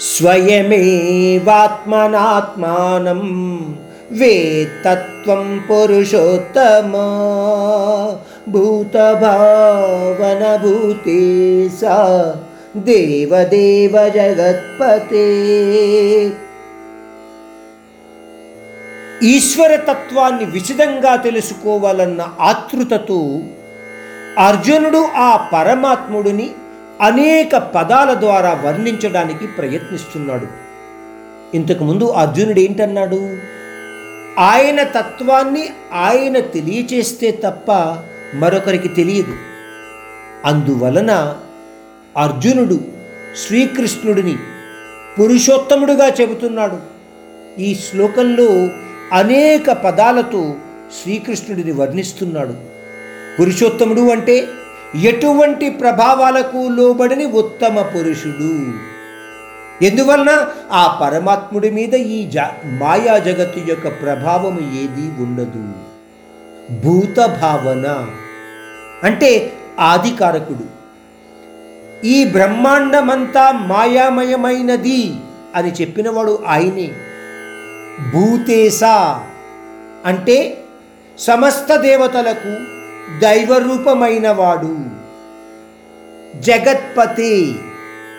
స్వయమేవాత్మనాత్మానం వేతత్వం పురుషోత్తమా భూతభావన భూతేశ దేవదేవ జగత్పతే. ఈశ్వర తత్వాన్ని విశదంగా తెలుసుకోవాలన్న ఆతృతతో అర్జునుడు ఆ పరమాత్ముడిని అనేక పదాల ద్వారా వర్ణించడానికి ప్రయత్నిస్తున్నాడు. ఇంతకుముందు అర్జునుడు ఏంటన్నాడు? ఆయన తత్వాన్ని ఆయన తెలియచేస్తే తప్ప మరొకరికి తెలియదు. అందువలన అర్జునుడు శ్రీకృష్ణుడిని పురుషోత్తముడుగా చెబుతున్నాడు. ఈ శ్లోకంలో అనేక పదాలతో శ్రీకృష్ణుడిని వర్ణిస్తున్నాడు. పురుషోత్తముడు అంటే ఎటువంటి ప్రభావాలకు లోబడిని ఉత్తమ పురుషుడు. ఎందువలన ఆ పరమాత్ముడి మీద ఈ జ మాయా జగత్తు యొక్క ప్రభావం ఏది ఉండదు. భూత భావన. అంటే ఆదికారకుడు. ఈ బ్రహ్మాండమంతా మాయామయమైనది అని చెప్పినవాడు ఆయనే. భూతేశ. అంటే సమస్త దేవతలకు దైవరూపమైన వాడు జగత్పతి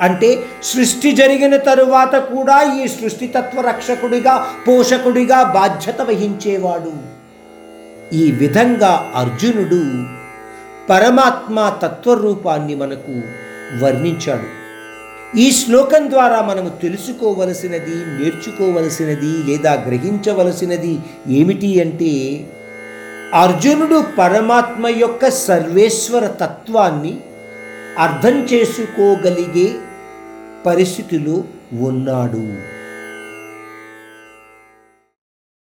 అంటే సృష్టి జరిగిన తరువాత కూడా ఈ సృష్టితత్వ రక్షకుడిగా పోషకుడిగా బాధ్యత వహించేవాడు. ఈ విధంగా అర్జునుడు పరమాత్మ తత్వరూపాన్ని మనకు వర్ణించాడు. ఈ శ్లోకం ద్వారా మనము తెలుసుకోవలసినది నేర్చుకోవలసినది లేదా గ్రహించవలసినది ఏమిటి అంటే అర్జునుడు పరమాత్మ యొక్క సర్వేశ్వర తత్వాన్ని అర్థం చేసుకోగలిగే పరిస్థితిలో ఉన్నాడు.